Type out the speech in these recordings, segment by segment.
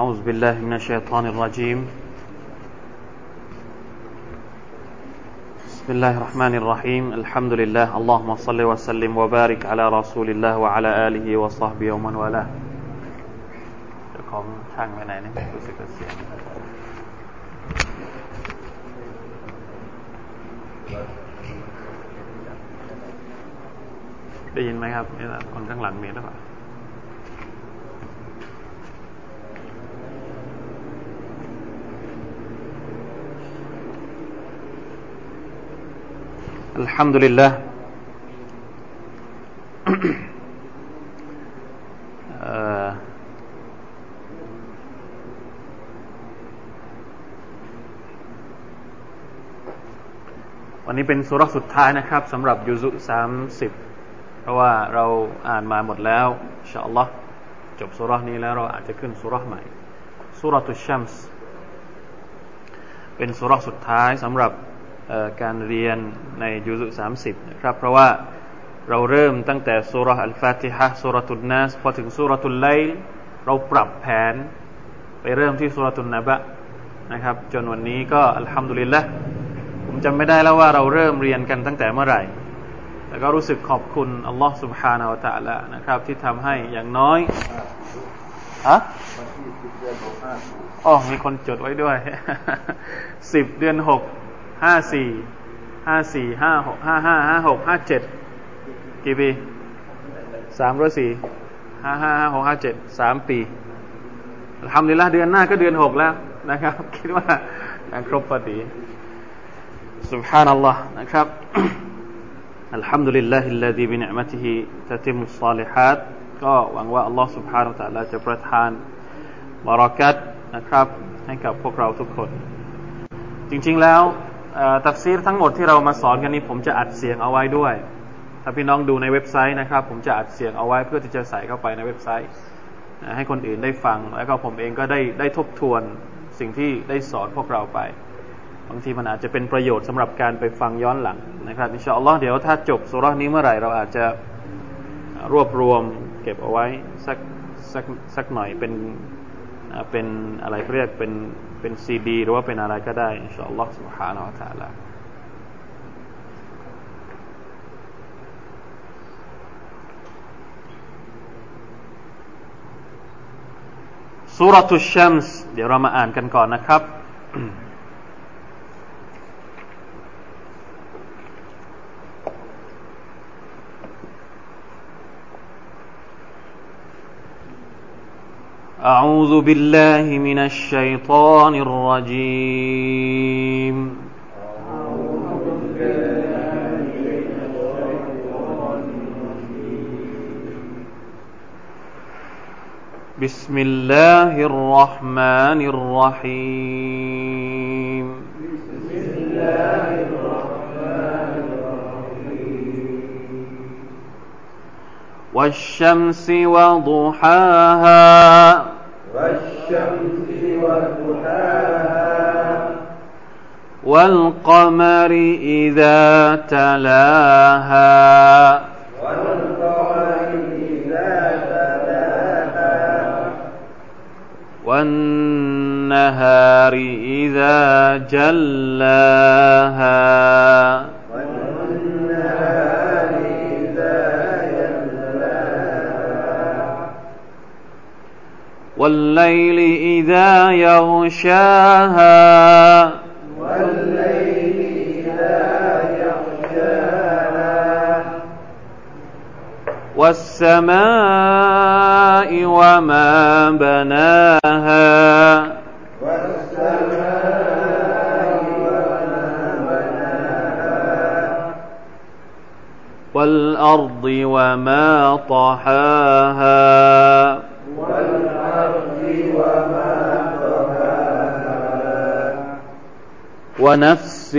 أعوذ بالله من الشيطان الرجيم بسم الله الرحمن الرحيم الحمد لله اللهم صل وسلم وبارك على رسول الله وعلى آله وصحبه ومن والاه เจ้าของช่างไปไหนเนี่ยรู้สึกว่าเสียงได้ยินไหมครับนี่แหละคนข้างหลังมีหรือเปล่า الحمد لله เอ่อวันนี้เป็นสุรษสุดท้ายนะครับสำหรับยุซุสามสิบเพราะว่าเราอ่านมาหมดแล้วอินชาอัลลอฮ์จบสุรษนี้แล้วเราอาจจะขึ้นสุรษใหม่สุรตุชัมส์เป็นสุรษสุดท้ายสำหรับ การเรียนในยุซุสามสิบนะครับ เพราะว่าเราเริ่มตั้งแต่สุรอัลฟาติฮะสุรตุนนัสพอถึงสุรตุลไลเราปรับแผนไปเริ่มที่สุรตุนนบะนะครับ จนวันนี้ก็อัลฮัมดุลิลละผมจำไม่ได้แล้วว่าเราเริ่มเรียนกันตั้งแต่เมื่อไหร่ แต่ก็รู้สึกขอบคุณอัลลอฮ์ سبحانه และ تعالى นะครับ ที่ทำให้อย่างน้อยฮะอ๋อมีคนจดไว้ด้วยสิบเดือนหก ห้าสี่ห้าสี่ห้าหกห้าห้าห้าหกห้าเจ็ดกี่ปีสามร้อยสี่ห้าห้าห้าหกห้าเจ็ดสามปีทำดีละเดือนหน้าก็เดือนหกแล้วนะครับ คิดว่าครบพอดี سبحان الله นะครับ الحمد لله الذي بنعمته تتم الصالحات ก็หวังว่าอัลลอฮ์ سبحانه และ تعالى จะประทานบารักัตนะครับ ให้กับพวกเราทุกคน จริง ๆ แล้ว ตัฟซีรทั้งหมดที่เรามาสอนกันนี้ผมจะอัดเสียงเอาไว้ด้วย ถ้าพี่น้องดูในเว็บไซต์นะครับ ผมจะอัดเสียงเอาไว้เพื่อที่จะใส่เข้าไปในเว็บไซต์ ให้คนอื่นได้ฟัง แล้วก็ผมเองก็ได้ได้ทบทวนสิ่งที่ได้สอนพวกเราไป บางทีมันอาจจะเป็นประโยชน์สำหรับการไปฟังย้อนหลังนะครับอินชาอัลลอฮ์เดี๋ยวถ้าจบสุรานี้เมื่อไหร่เราอาจจะรวบรวมเก็บเอาไว้สักสักสักหน่อยเป็นเป็นอะไรเรียกเป็น เป็นซีดีหรือว่าเป็นอะไรก็ได้อินชาอัลลอฮ์ سبحانه และ تعالى สุรทุชัมส์เดี๋ยวเรามาอ่านกันก่อนนะครับ أعوذ بالله من الشيطان الرجيم. بسم الله الرحمن الرحيم. بسم الله الرحمن الرحيم والشمس وضحاها. والشمس وضحاها والقمر إذا تلاها. والقمر إذا تلاها. والنهار إذا جلاها. والليل إذا يغشاها. والليل إذا يغشاها والسماء وما بناها والسماء وما بناها. والأرض وما طحاها. ونفس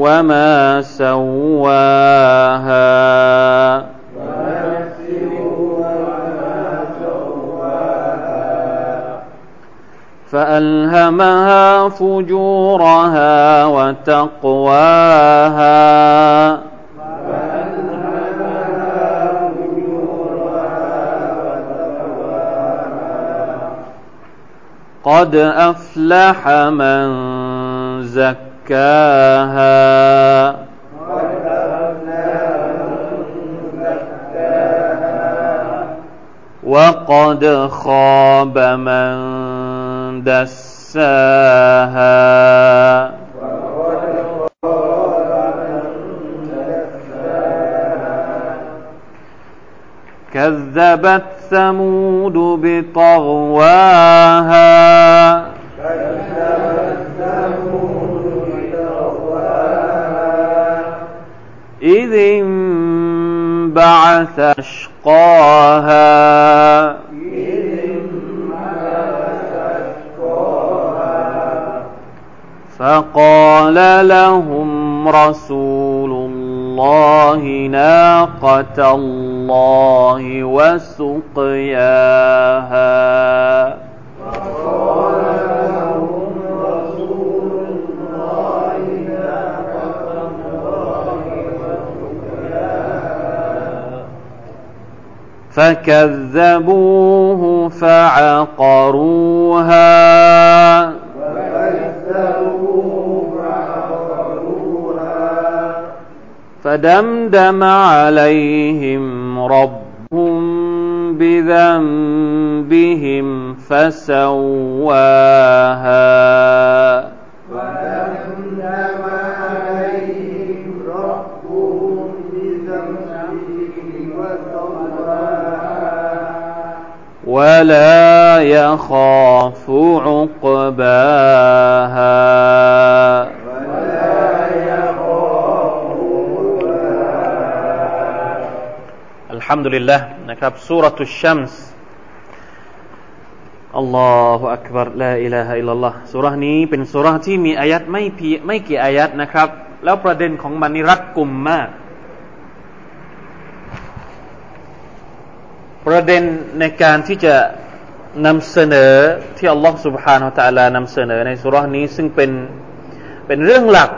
وما سواها. فألهمها فجورها وتقواها. قد أفلح من زكاها. وقد خاب من دساها. كذبت ثمود بطغواها. إذ انبعث أشقاها. فقال لهم رسول الله ناقة الله وسقياها. فكذبوه فعقروها. فدمدم عليهم ربهم بذنبهم فسواها. ولا يخاف عقباها الحمد لله นะครับสุรตุชัมส์อัลลอฮฺอักบารลาอิลาฮะอิลลัลลอฮ์สุรานี้เป็นสุราที่มีอายัดไม่พีไม่กี่อายัดนะครับ แล้วประเด็นของมันนี่รัดกุมมาก ประเด็นในการที่จะนำเสนอที่อัลลอฮ์ سبحانه และ تعالى นำเสนอในสุรานี้ ซึ่งเป็นเป็นเรื่องหลัก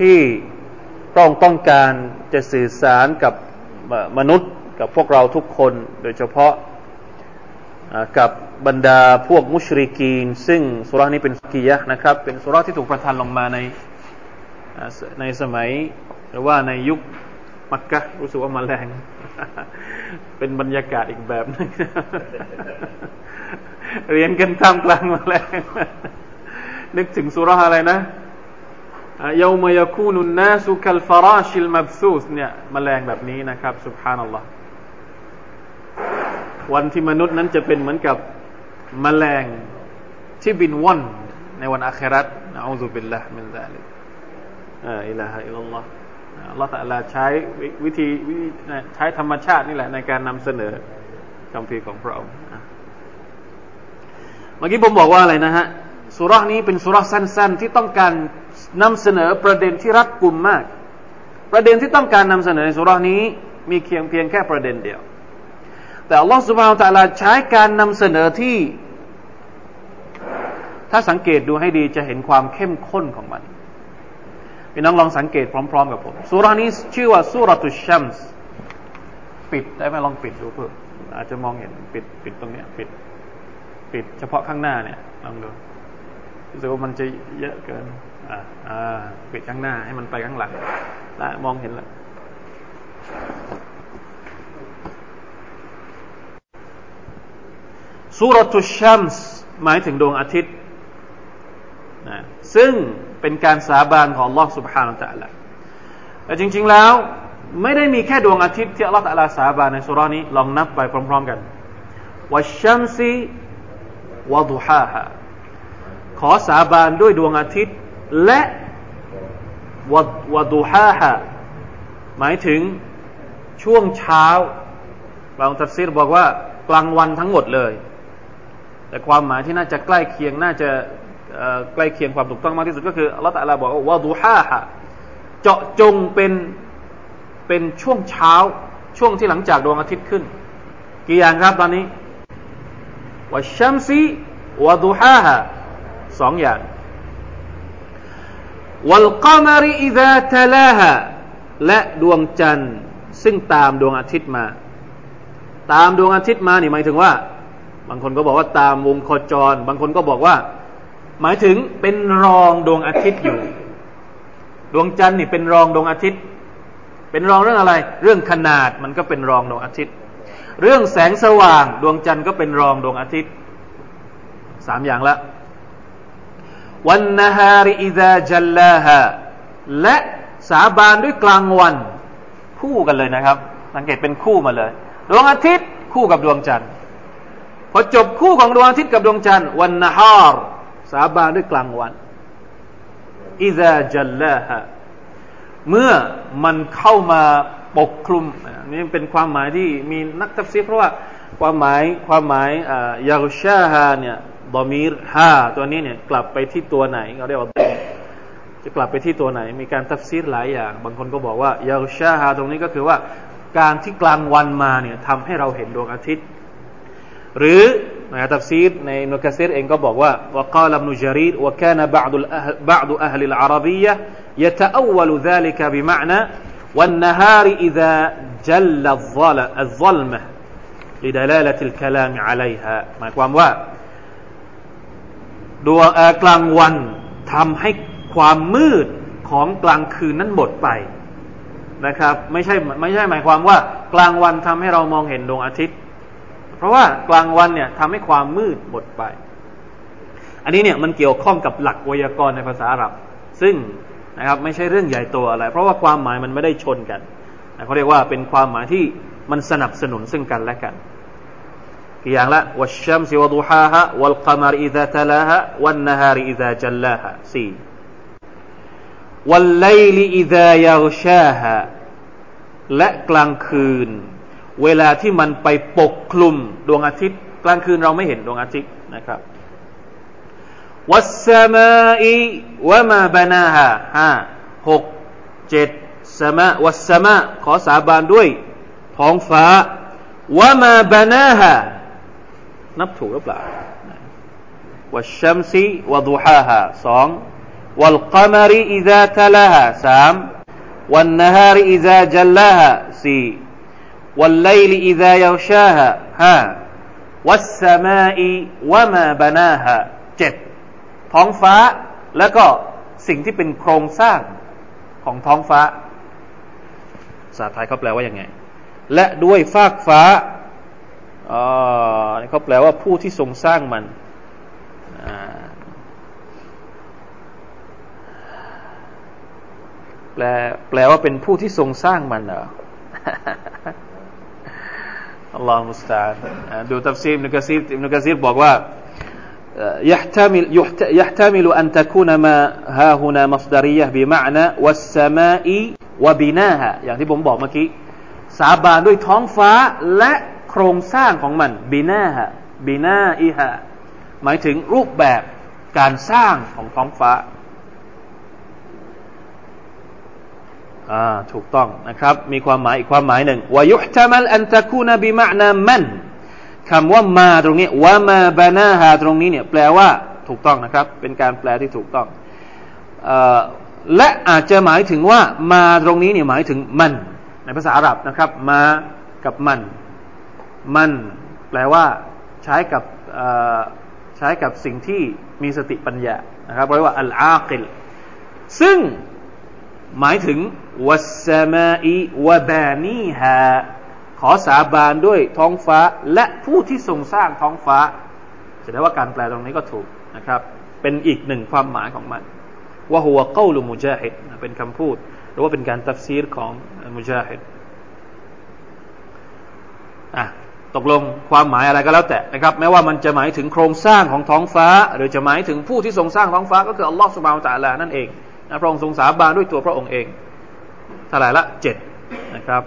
ที่ต้องต้องการจะสื่อสารกับมนุษย์กับพวกเราทุกคน โดยเฉพาะกับบรรดาพวกมุชริกีน ซึ่งสุรานี้เป็นสกียะนะครับ เป็นสุราที่ถูกประทานลงมาในในสมัย หรือว่าในยุคมักกะรู้สึกว่ามาแรง เป็นบรรยากาศอีกแบบนึงเรียนกันท่ามกลางมาแรงนึกถึงสุราอะไรนะยามยาคูนุนนาสุคัลฟาราชิลมับซูสเนี่ยมแมลงแบบนี้นะครับสุบฮานัลลอฮ์วันที่มนุษย์นั้นจะเป็นเหมือนกับมแมลงที่บินว่อนในวันอาคิเราะฮฺ نعوذ بالله من ذلك لا إله إلا الله อัลลอฮฺตะอาลาใช้วิธีใช้ธรรมชาตินี่แหละในการนำเสนอคัมภีร์ของพระองค์เมื่อกี้ผมบอกว่าอะไรนะฮะสุรานี้เป็นสุราสั้น ๆ ที่ต้องการนำเสนอประเด็นที่รัดกุมมาก ประเด็นที่ต้องการนำเสนอในสุรานี้มีเพียงเพียงแค่ประเด็นเดียว แต่อัลลอฮฺ سبحانه وتعالىใช้การนำเสนอที่ ถ้าสังเกตดูให้ดีจะเห็นความเข้มข้นของมัน พี่น้องลองสังเกตพร้อม ๆ กับผมสุรานี้ชื่อว่าสุรตุชัมส์ปิดได้ไหมลองปิดดูเพื่ออาจจะมองเห็นปิดปิดตรงเนี้ยปิด ปิดเฉพาะข้างหน้าเนี่ยลองดูรู้สึกว่ามันจะเยอะเกิน อ่าอ่าปิดข้างหน้าให้มันไปข้างหลังละมองเห็นแล้วสุรตุชัมส์หมายถึงดวงอาทิตย์นะซึ่ง เป็นการสาบานของ Allah سبحانه และ تعالى แต่จริง ๆแล้ว ไม่ได้มีแค่ดวงอาทิตย์ที่ Allah ตะลาสาบานในสุรานี้ ลองนับไปพร้อม ๆ กันวัชชัมซีวะดุฮาฮาขอสาบานด้วยดวงอาทิตย์และวดูฮาฮะหมายถึงช่วงเช้าบางทัฟซีรบอกว่ากลางวันทั้งหมดเลย แต่ความหมายที่น่าจะใกล้เคียงน่าจะ ใกล้เคียงความถูกต้องมากที่สุดก็คืออัลลอฮฺตะลาบอกว่าดูฮาฮะเจาะจงเป็นเป็นช่วงเช้าช่วงที่หลังจากดวงอาทิตย์ขึ้น กี่อย่างครับตอนนี้วัชชัมซีวะดูฮาฮะสองอย่างวัลกามริอิซาทลาฮะและดวงจันทร์ซึ่งตามดวงอาทิตย์มา ตามดวงอาทิตย์มานี่หมายถึงว่า บางคนก็บอกว่าตามวงโคจร บางคนก็บอกว่า หมายถึงเป็นรองดวงอาทิตย์อยู่ ดวงจันทร์นี่เป็นรองดวงอาทิตย์ เป็นรองเรื่องอะไร เรื่องขนาดมันก็เป็นรองดวงอาทิตย์ เรื่องแสงสว่าง ดวงจันทร์ก็เป็นรองดวงอาทิตย์สามอย่างละวันนฮาริอิซาจัลลาฮะและสาบานด้วยกลางวัน คู่กันเลยนะครับ สังเกตเป็นคู่มาเลย ดวงอาทิตย์คู่กับดวงจันทร์พอจบคู่ของดวงอาทิตย์กับดวงจันทร์วันนฮาร์ สาบานด้วยกลางวันอิซาจัลลาฮะเมื่อมันเข้ามาปกคลุมนี่เป็นความหมายที่มีนักตัฟซีเพราะว่าความหมายความหมายยาชาฮาเนี่ยดอมีรฮาตัวนี้เนี่ยกลับไปที่ตัวไหนเขาเรียกว่าจะกลับไปที่ตัวไหน มีการตัฟซีรหลายอย่าง บางคนก็บอกว่ายาชาฮาตรงนี้ก็คือว่าการที่กลางวันมาเนี่ยทำให้เราเห็นดวงอาทิตย์ หรือ ในตัฟซีรในนุกะซีรเองก็บอกว่าว่า قال ابن جرير وكان بعض بعض أهل العربية يتأول ذلك بمعنى والنهار إذا جل الظلمة لدلالة الكلام عليها หมายความว่าดวงกลางวันทำให้ความมืดของกลางคืนนั้นหมดไปนะครับ ไม่ใช่ไม่ใช่หมายความว่า กลางวันทำให้เรามองเห็นดวงอาทิตย์ เพราะว่ากลางวันเนี่ยทำให้ความมืดหมดไป อันนี้เนี่ยมันเกี่ยวข้องกับหลักไวยากรณ์ในภาษาอาหรับ ซึ่งนะครับไม่ใช่เรื่องใหญ่โตอะไร เพราะว่าความหมายมันไม่ได้ชนกันเขาเรียกว่าเป็นความหมายที่มันสนับสนุนซึ่งกันและกันกี่อย่างละوالشمس وضحاها والقمر إذا تلاها والنهار إذا جلاها สี่ والليل إذا يغشاها และกลางคืน เวลาที่มันไปปกคลุมดวงอาทิตย์ กลางคืนเราไม่เห็นดวงอาทิตย์นะครับوالسماء وما بناها ห้าหกเจ็ดสมา والسماء ขอสาบานด้วยท้องฟ้า وما بناها นับถูกหรือเปล่าوالشمس وضحاها สอง والقمر إذا تلاها สาม والنهار إذا جلاها สี่ والليل إذا يغشاها ها والسماء وما بناها เจ็ดท้องฟ้าแล้วก็สิ่งที่เป็นโครงสร้างของท้องฟ้าภาษาไทยเขาแปลว่ายังไง และด้วยฟากฟ้าอ๋อเขาแปลว่าผู้ที่ทรงสร้างมันแปลแปลว่าเป็นผู้ที่ทรงสร้างมันเหรอ อัลลอฮฺมุสตาดูตัฟซีมนุกะซีรนุกะซีรบอกว่า يحتمل يحتمل أن تكون ما ها هنا مصدرية بمعنى والسماء وبناها อย่างที่ผมบอกเมื่อกี้สาบานด้วยท้องฟ้าและโครงสร้างของมันบีนาฮะบีนาอีฮะหมายถึงรูปแบบการสร้างของท้องฟ้า อ่าถูกต้องนะครับ มีความหมายอีกความหมายหนึ่งวายุตมัลอันตะคูนบิมานามันคำว่ามาตรงนี้ว่ามาบานาฮาตรงนี้เนี่ยแปลว่าถูกต้องนะครับ เป็นการแปลที่ถูกต้องอและอาจจะหมายถึงว่ามาตรงนี้เนี่ยหมายถึงมัน ในภาษาอาหรับนะครับ มากับมัน มัน แปลว่าใช้กับใช้กับสิ่งที่มีสติปัญญานะครับเรียกว่าอัลอาคิลซึ่ง หมายถึงวัสมาอิวะบานีฮาขอสาบานด้วยท้องฟ้าและผู้ที่ทรงสร้างท้องฟ้าแสดงว่าการแปลตรงนี้ก็ถูกนะครับ เป็นอีกหนึ่งความหมายของมันว่าหัวเก้าลุมุจาฮิดเป็นคำพูด หรือว่าเป็นการตัฟซีรของมุจาฮิดอะตกลงความหมายอะไรก็แล้วแต่นะครับแม้ว่ามันจะหมายถึงโครงสร้างของท้องฟ้า หรือจะหมายถึงผู้ที่ทรงสร้างท้องฟ้า ก็คืออัลลอฮฺสุบานตะลานั่นเอง นะพระองค์ทรงสาบานด้วยตัวพระองค์เองเท่าไหร่ละเจ็ดนะครับ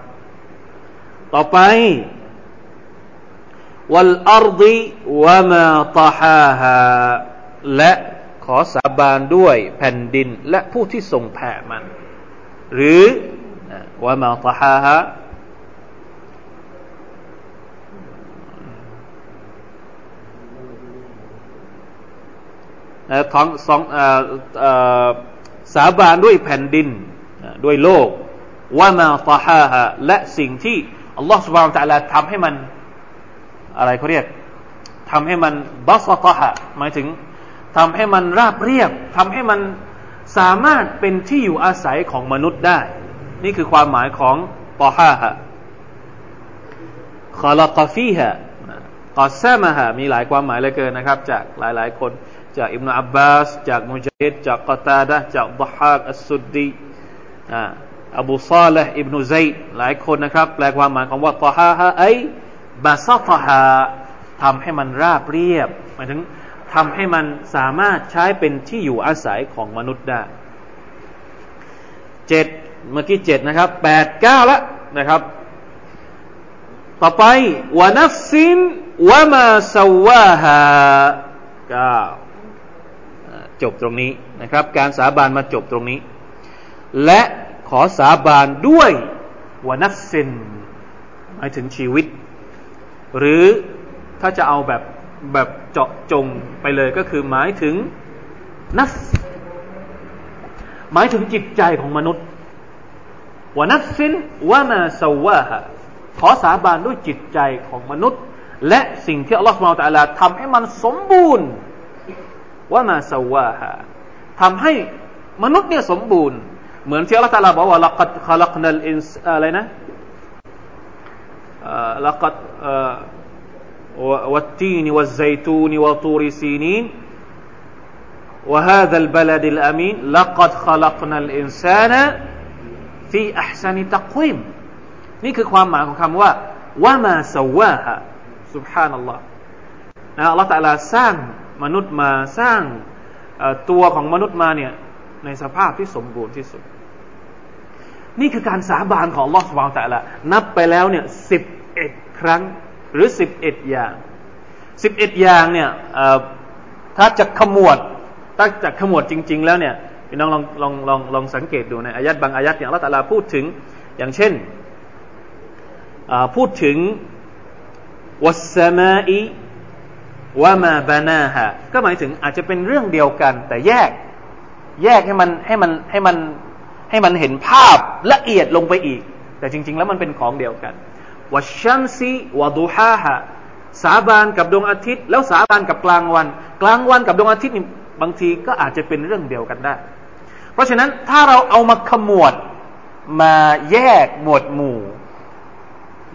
ต่อไปวัลอาร์ดีวะมาตาฮาฮาและขอสาบานด้วยแผ่นดินและผู้ที่ทรงแผ่มัน หรือวะมาตาฮาฮาท้องสอง สาบานด้วยแผ่นดินด้วยโลกว่ามาตาฮาฮะและสิ่งที่อัลลอฮฺสุบานตะลาทำให้มัน อะไรเขาเรียกทำให้มันบัสตะฮะหมายถึงทำให้มันราบเรียบทำให้มันสามารถเป็นที่อยู่อาศัยของมนุษย์ได้ นี่คือความหมายของตอฮาฮะคอลกฟีฮะกอซามะฮะมีหลายความหมายเลยเกินนะครับ จากหลายๆคน จากอิบนาอับบาส จากมุจฮิดจากกตาดะจากบฮากอัสุดดีอับูซาลห์อิบนุซัยหลายคนนะครับ แปลความหมายของว่าตอฮาฮะไอบาซาตฮาทำให้มันราบเรียบหมายถึงทำให้มันสามารถใช้เป็นที่อยู่อาศัยของมนุษย์ได้เจ็ดเมื่อกี้เจ็ดนะครับแปดเก้าล้วนะครับ ต่อไปวานัฟซินวามาสวาฮาเก้า จบตรงนี้นะครับ การสาบานมาจบตรงนี้ และขอสาบานด้วยวานัฟซินหมายถึงชีวิต หรือถ้าจะเอาแบบแบบเจาะจงไปเลยก็คือหมายถึงนัฟหมายถึงจิตใจของมนุษย์วานัฟซินวามาสวาฮะขอสาบานด้วยจิตใจของมนุษย์ และสิ่งที่อัลลอฮฺสุบไบร์ตะลาทำให้มันสมบูรณ์ ว่ามาสวาฮะทำให้มนุษย์เนี่ยสมบูรณ์ เหมือนที่อัลลอฮฺตะลาบอกว่าลักัดขลักนัลอินสอะไรนะลักัด والتين والزيتون وطور سينين وهذا البلد الأمين لقد خلقنا الإنسان في أحسن تقويم นี่คือความหมายของคำว่าว่ามาสวาฮะ سبحان الله นะอัลลอฮฺตะลาสร้าง มนุษย์มาสร้างตัวของมนุษย์มาเนี่ยในสภาพที่สมบูรณ์ที่สุด นี่คือการสาบานของลอสุบานตะลานับไปแล้วเนี่ยสิบเอ็ดครั้งหรือสิบเอ็ดอย่างสิบเอ็ดอย่างเนี่ยถ้าจะขมวดถ้าจะขมวดจริง ๆ แล้วเนี่ยพี่น้องลองลองลองลองสังเกตดูในอายัดบางอายัดเนี่ยอัลลอฮฺตาลาพูดถึงอย่างเช่นพูดถึงวัสมาอี วามาบานาฮะก็หมายถึงอาจจะเป็นเรื่องเดียวกัน แต่แยก แยกให้มันให้มันให้มันให้มันเห็นภาพละเอียดลงไปอีก แต่จริง ๆ แล้วมันเป็นของเดียวกันวัชชัมซีวะดูฮาฮะสาบานกับดวงอาทิตย์ แล้วสาบานกับกลางวัน กลางวันกับดวงอาทิตย์นี่บางทีก็อาจจะเป็นเรื่องเดียวกันได้ เพราะฉะนั้นถ้าเราเอามาขมวดมาแยกหมวดหมู่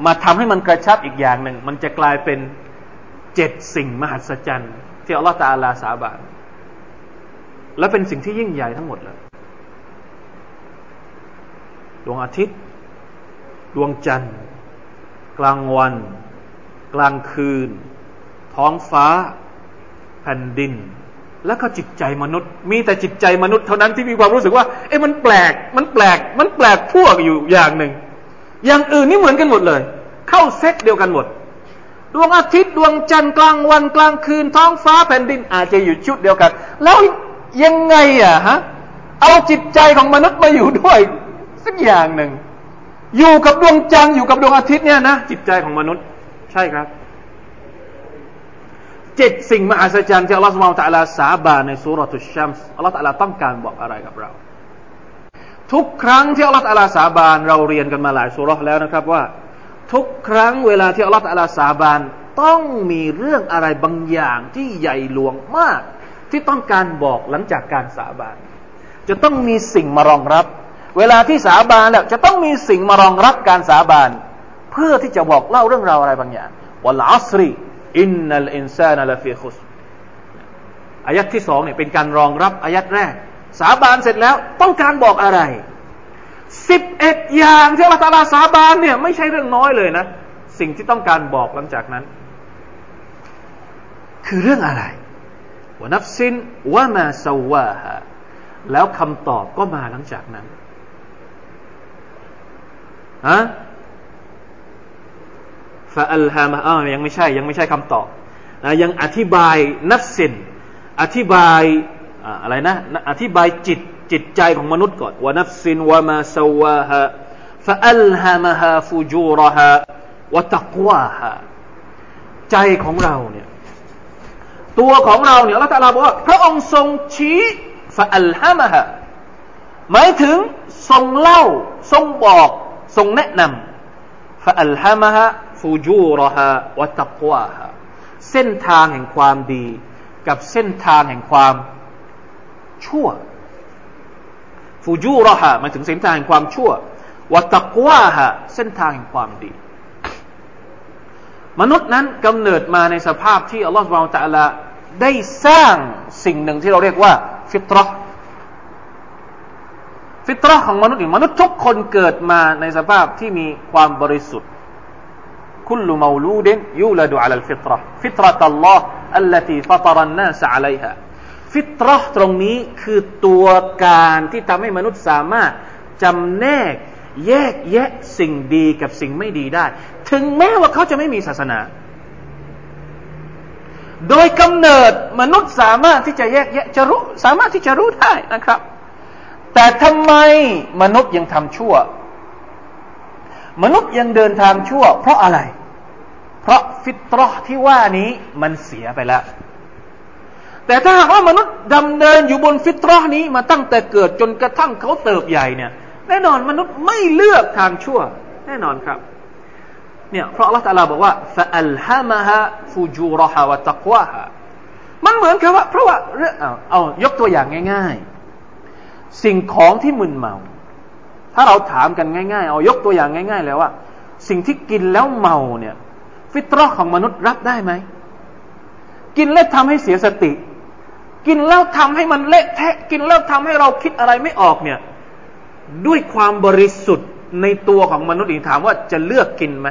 มาทำให้มันกระชับอีกอย่างหนึ่ง มันจะกลายเป็น เจ็ดสิ่งมหัศจรรย์ ที่อัลลอฮฺตาลาสาบานและเป็นสิ่งที่ยิ่งใหญ่ทั้งหมดเลยดวงอาทิตย์ ดวงจันทร์ กลางวัน กลางคืน ท้องฟ้า แผ่นดิน แล้วก็จิตใจมนุษย์ มีแต่จิตใจมนุษย์เท่านั้นที่มีความรู้สึกว่าเอ๊ะมันแปลก มันแปลก มันแปลกพวกอยู่อย่างหนึ่ง อย่างอื่นนี่เหมือนกันหมดเลย เข้าเซตเดียวกันหมด ดวงอาทิตย์ดวงจันทร์กลางวันกลางคืนท้องฟ้าแผ่นดินอาจจะอยู่ชุดเดียวกัน แล้วยังไงอะฮะเอาจิตใจของมนุษย์มาอยู่ด้วย สักอย่างหนึ่ง อยู่กับดวงจันทร์อยู่กับดวงอาทิตย์เนี่ยนะจิตใจของมนุษย์ ใช่ครับเจ็ดสิ่งมหัศจรรย์ที่อัลลอฮฺสุบานตะลาสาบานในสุรทุชชัมส์อัลลอฮฺตะลาต้องการบอกอะไรกับเรา ทุกครั้งที่อัลลอฮฺตะลาสาบานเราเรียนกันมาหลายสุรแล้วนะครับว่า ทุกครั้งเวลาที่อัลลอฮฺตะลาสาบานต้องมีเรื่องอะไรบางอย่างที่ใหญ่หลวงมาก ที่ต้องการบอกหลังจากการสาบาน จะต้องมีสิ่งมารองรับ เวลาที่สาบานแล้วจะต้องมีสิ่งมารองรับการสาบาน เพื่อที่จะบอกเล่าเรื่องราวอะไรบางอย่างวัลอัสรีอินนัลอินซานัลฟีคุสอายัดที่สองเนี่ยเป็นการรองรับอายัดแรก สาบานเสร็จแล้วต้องการบอกอะไร อ็ดอย่างที่อัลลอฮฺสาบานเนี่ยไม่ใช่เรื่องน้อยเลยนะ สิ่งที่ต้องการบอกหลังจากนั้น คือเรื่องอะไรวนับซินวะมาสวาฮะแล้วคำตอบก็มาหลังจากนั้นฮะฟาอัลฮามะอ้ายังไม่ใช่ยังไม่ใช่คำตอบนะยังอธิบายนัฟสิน อธิบายอะไรนะ อธิบายจิต จิตใจของมนุษย์ก่อนวานัฟสินวะมาสวาฮะฟาอัลฮามฮาฟูจูรฮะวะตักวาฮะใจของเราเนี่ยตัวของเราเนี่ยละตาลาบอกว่าพระองค์ทรงชี้ฟาอัลฮามฮะหมายถึงทรงเล่า ทรงบอก ทรงแนะนำฟาอัลฮามฮะฟูจูรฮะวะตักวาฮะเส้นทางแห่งความดี กับเส้นทางแห่งความชั่ว ฟูจูรฮะมาถึงเส้นทางแห่งความชั่ววัตกวาฮะเส้นทางแห่งความดี มนุษย์นั้นกำเนิดมาในสภาพที่อัลลอฮฺสุบานตะลาได้สร้างสิ่งหนึ่งที่เราเรียกว่า ฟิตรห์ฟิตรห์ของมนุษย์มนุษย์ทุกคนเกิดมาในสภาพที่มีความบริสุทธิ์คุลมูลูดยูลดูอัลลฟิตรห์ฟิตรตัลลอฮ์อัลลตี ฟัตรอะลัยฮะฟิตรห์ตรงนี้คือตัวการที่ทำให้มนุษย์สามารถจำแนกแยกแยะสิ่งดีกับสิ่งไม่ดีได้ ถึงแม้ว่าเขาจะไม่มีศาสนา โดยกำเนิดมนุษย์สามารถที่จะแยกแยะจะรู้สามารถที่จะรู้ได้นะครับ แต่ทำไมมนุษย์ยังทำชั่ว มนุษย์ยังเดินทางชั่ว เพราะอะไร เพราะฟิตรอที่ว่านี้มันเสียไปแล้ว แต่ถ้าหากว่ามนุษย์ดำเนินอยู่บนฟิตรอนี้มาตั้งแต่เกิดจนกระทั่งเขาเติบใหญ่เนี่ย แน่นอนมนุษย์ไม่เลือกทางชั่ว แน่นอนครับ เนี่ยเพราะอัลลอฮฺตาลาบอกว่าฟะอัลฮามะฮะฟูจูรฮะวะตักวะฮะมันเหมือนกับว่า เพราะว่าเรื่องเอาเอายกตัวอย่างง่าย ๆ สิ่งของที่มึนเมา ถ้าเราถามกันง่ายๆ เอายกตัวอย่างง่าย ๆ แล้วว่า สิ่งที่กินแล้วเมาเนี่ย ฟิตรอของมนุษย์รับได้ไหมกินแล้วทำให้เสียสติ กินแล้วทำให้มันเละเทะกินแล้วทำให้เราคิดอะไรไม่ออกเนี่ย ด้วยความบริสุทธิ์ในตัวของมนุษย์อีกถามว่าจะเลือกกินไหม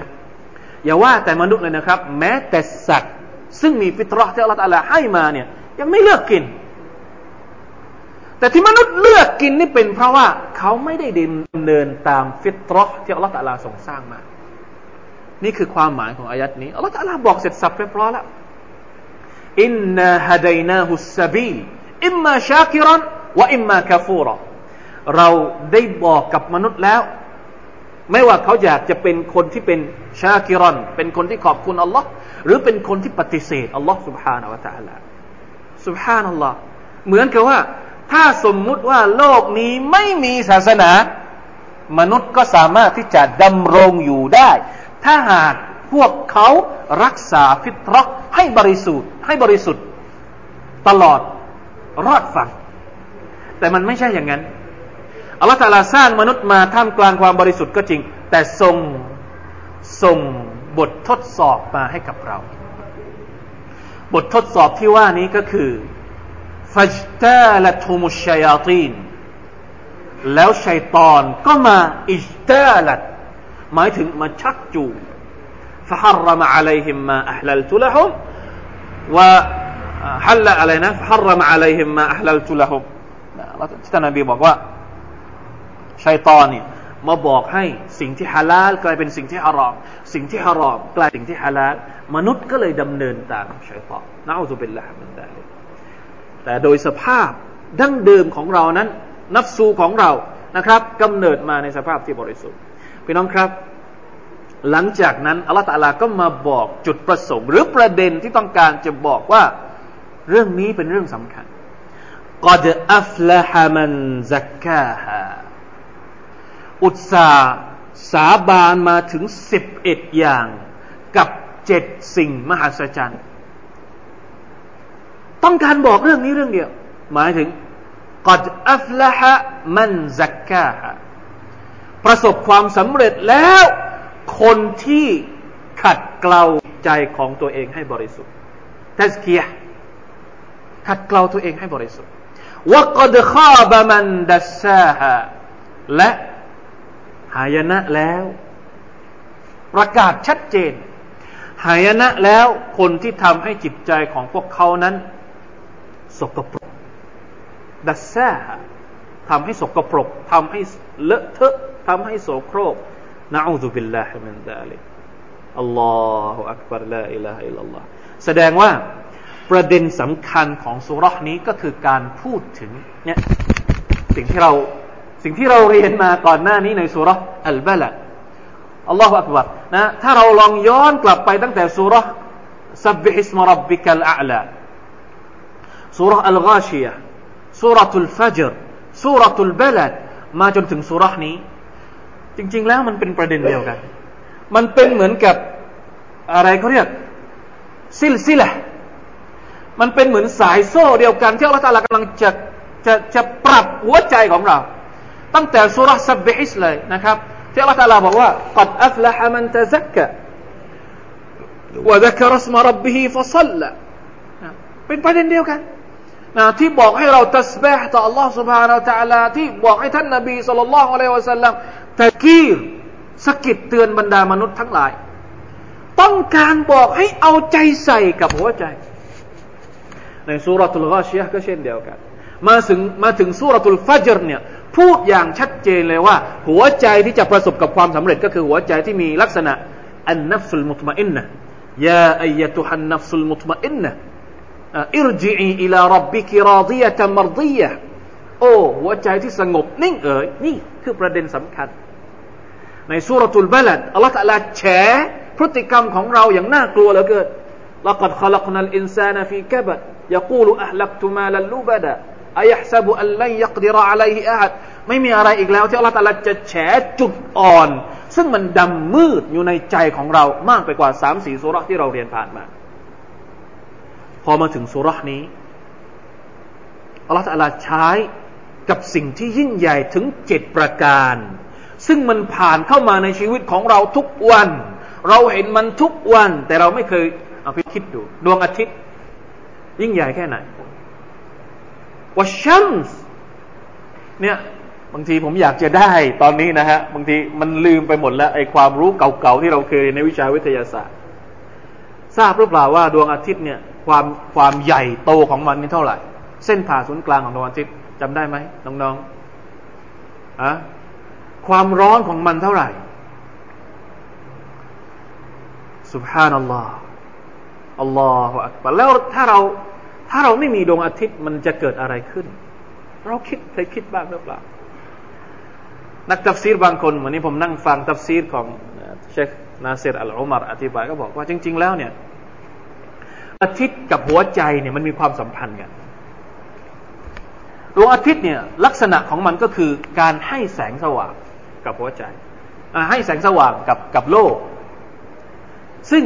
อย่าว่าแต่มนุษย์เลยนะครับ แม้แต่สัตว์ ซึ่งมีฟิตรห์ที่อัลลอฮฺให้มาเนี่ย ยังไม่เลือกกิน แต่ที่มนุษย์เลือกกินนี่เป็นเพราะว่าเขาไม่ได้ดำเนินตามฟิตรห์ที่อัลลอฮฺทรงสร้างมา นี่คือความหมายของอายัดนี้อัลลอฮฺบอกเสร็จสับเรียบร้อยแล้ว อินนาฮดัยนาฮุสซาบีอิมมาชาคิรันวะอิมมาคาฟูรเราได้บอกกับมนุษย์แล้ว ไม่ว่าเขาอยากจะเป็นคนที่เป็นชาคิรอน เป็นคนที่ขอบคุณอัลลอฮ์หรือเป็นคนที่ปฏิเสธอัลลอฮ์ سبحانه และ تعالى سبحان อัลลอฮ์เหมือนกับว่า ถ้าสมมุติว่าโลกนี้ไม่มีศาสนา มนุษย์ก็สามารถที่จะดำรงอยู่ได้ ถ้าหากพวกเขารักษาฟิตรักให้บริสุทธิ์ ให้บริสุทธิ์ตลอดรอดฝั่ง แต่มันไม่ใช่อย่างนั้นอัลลอฮฺตาลาสร้างมนุษย์มาท่ามกลางความบริสุทธิ์ก็จริง แต่ทรงส่งบททดสอบมาให้กับเรา บททดสอบที่ว่านี้ก็คือฟัจตาลทุมุชยาตีนแล้วชัยตอนก็มาอิจตาลัดหมายถึงมาชักจู ว่าฮัลละอะไรนะฮัรรมอะไรฮิมมาอัลลตุลฮุมเราท่านนบีบอกว่าชัยตอนเนี่ยมาบอกให้สิ่งที่ฮาลาลกลายเป็นสิ่งที่ฮารอม สิ่งที่ฮารอมกลายสิ่งที่ฮาลาลมนุษย์ก็เลยดำเนินตามชัยตอนนะอูซุบิลละมันได้แต่โดยสภาพดั้งเดิมของเรานั้น นัฟซูของเรานะครับ กำเนิดมาในสภาพที่บริสุทธิ์พี่น้องครับ หลังจากนั้นอัลลอฮฺตะลาก็มาบอกจุดประสงค์ หรือประเด็นที่ต้องการจะบอกว่าเรื่องนี้เป็นเรื่องสำคัญกอดอัฟละฮามันซักกาฮาอุตสาสาบานมาถึงสิบเอ็ดอย่างกับเจ็ดสิ่งมหัศจรรย์ ต้องการบอกเรื่องนี้เรื่องเดียว หมายถึงกอดอัฟละฮะมันซักกาฮะประสบความสำเร็จแล้ว คนที่ขัดเกลาใจของตัวเองให้บริสุทธิ์ทัสกียขัดเกลาตัวเองให้บริสุทธิ์وقد خاب من دساها และหายนะแล้ว ประกาศชัดเจน หายนะแล้วคนที่ทำให้จิตใจของพวกเขานั้น สกปรกدسى ทำให้สกปรกทำให้เลอะเทอะทำให้โสโครก نعوذ بالله من ذلك الله أكبر لا إله إلا اللهแสดงว่าประเด็นสำคัญของสุรษนี้ก็คือการพูดถึงเนี่ยสิ่งที่เราสิ่งที่เราเรียนมาก่อนหน้านี้ในสุรอัลบาละอัลลอฮฺอักบัรนะถ้าเราลองย้อนกลับไปตั้งแต่สุรสับบิฮิสมรับบิกัลอาลาสุรอัลกาชียะสุรทุลฟัจรสุรทุลบาลดมาจนถึงสุรนี้ จริง ๆ แล้วมันเป็นประเด็นเดียวกัน มันเป็นเหมือนกับอะไรเขาเรียก ซิลซิละมันเป็นเหมือนสายโซ่เดียวกัน ที่อัลลอฮฺตาลากำลังจะจะจะปรับหัวใจของเรา ตั้งแต่สุรษะเบอิสเลยนะครับที่อัลลอฮฺตาลาบอกว่ากัดอัฟละฮะมันตะซักกะ وذكر اسم ربه فصلى เป็นประเด็นเดียวกันนะที่บอกให้เราตัสบห์ต่อ Allah سبحانه และ تعالى ที่บอกให้ท่านนบีสุลต่านละฮ์อะลัยฮิวะสัลลัม ตะกีรสกิดเตือนบรรดามนุษย์ทั้งหลาย ต้องการบอกให้เอาใจใส่กับหัวใจ ในสุรทูลกาชียก็เช่นเดียวกัน มาถึงมาถึงสุรทูลฟัจรเนี่ยพูดอย่างชัดเจนเลยว่า หัวใจที่จะประสบกับความสำเร็จก็คือหัวใจที่มีลักษณะอันนัฟสุลมุตมะอินนะยาอัยตุฮันนัฟสุลมุตมะอินนะอิรจิอีอิลารับบิกิราดียะตมรดียะโอ้หัวใจที่สงบนิ่งเอ๋ยนี่คือประเด็นสำคัญ ในสุรทูลบาลัดอัลลอฮฺตะลาแฉพฤติกรรมของเราอย่างน่ากลัวเหลือเกิน لقد خلقنا الإنسان في كبد يقول أهلكت مالا لبدا أيحسب أن لن يقدر عليه أحد ไม่มีอะไรอีกแล้วที่อัลลอฮฺตะลาจะแฉจุดอ่อน ซึ่งมันดำมืดอยู่ในใจของเรามากไปกว่าสามสี่สุรที่เราเรียนผ่านมา พอมาถึงสุรนี้อัลลอฮฺตะลาใช้กับสิ่งที่ยิ่งใหญ่ถึงเจ็ดประการ ซึ่งมันผ่านเข้ามาในชีวิตของเราทุกวัน เราเห็นมันทุกวัน แต่เราไม่เคยเอาไปคิดดู ดวงอาทิตย์ ยิ่งใหญ่แค่ไหนว่าชัมส์เนี่ยบางทีผมอยากจะได้ตอนนี้นะฮะ บางทีมันลืมไปหมดแล้วไอ้ความรู้เก่าๆที่เราเคยเรียนในวิชาวิทยาศาสตร์ ทราบหรือเปล่าว่าดวงอาทิตย์เนี่ย ความความใหญ่โตของมันนี่เท่าไหร่ เส้นผ่าศูนย์กลางของดวงอาทิตย์จำได้ไหมน้องๆอะ ความร้อนของมันเท่าไหร่สุบฮานัลลอฮ์อัลลอฮฺอักบารแล้วถ้าเราถ้าเราไม่มีดวงอาทิตย์มันจะเกิดอะไรขึ้น เราคิดเคยคิดบ้างหรือเปล่า นักตัฟซีรบางคนวันนี้ผมนั่งฟังตัฟซีรของเชคนาเซรอัลอุมารอธิบายก็บอกว่าจริง ๆ แล้วเนี่ย อาทิตย์กับหัวใจเนี่ยมันมีความสัมพันธ์กันดวงอาทิตย์เนี่ยลักษณะของมันก็คือการให้แสงสว่าง กับหัวใจให้แสงสว่างกับกับโลก ซึ่ง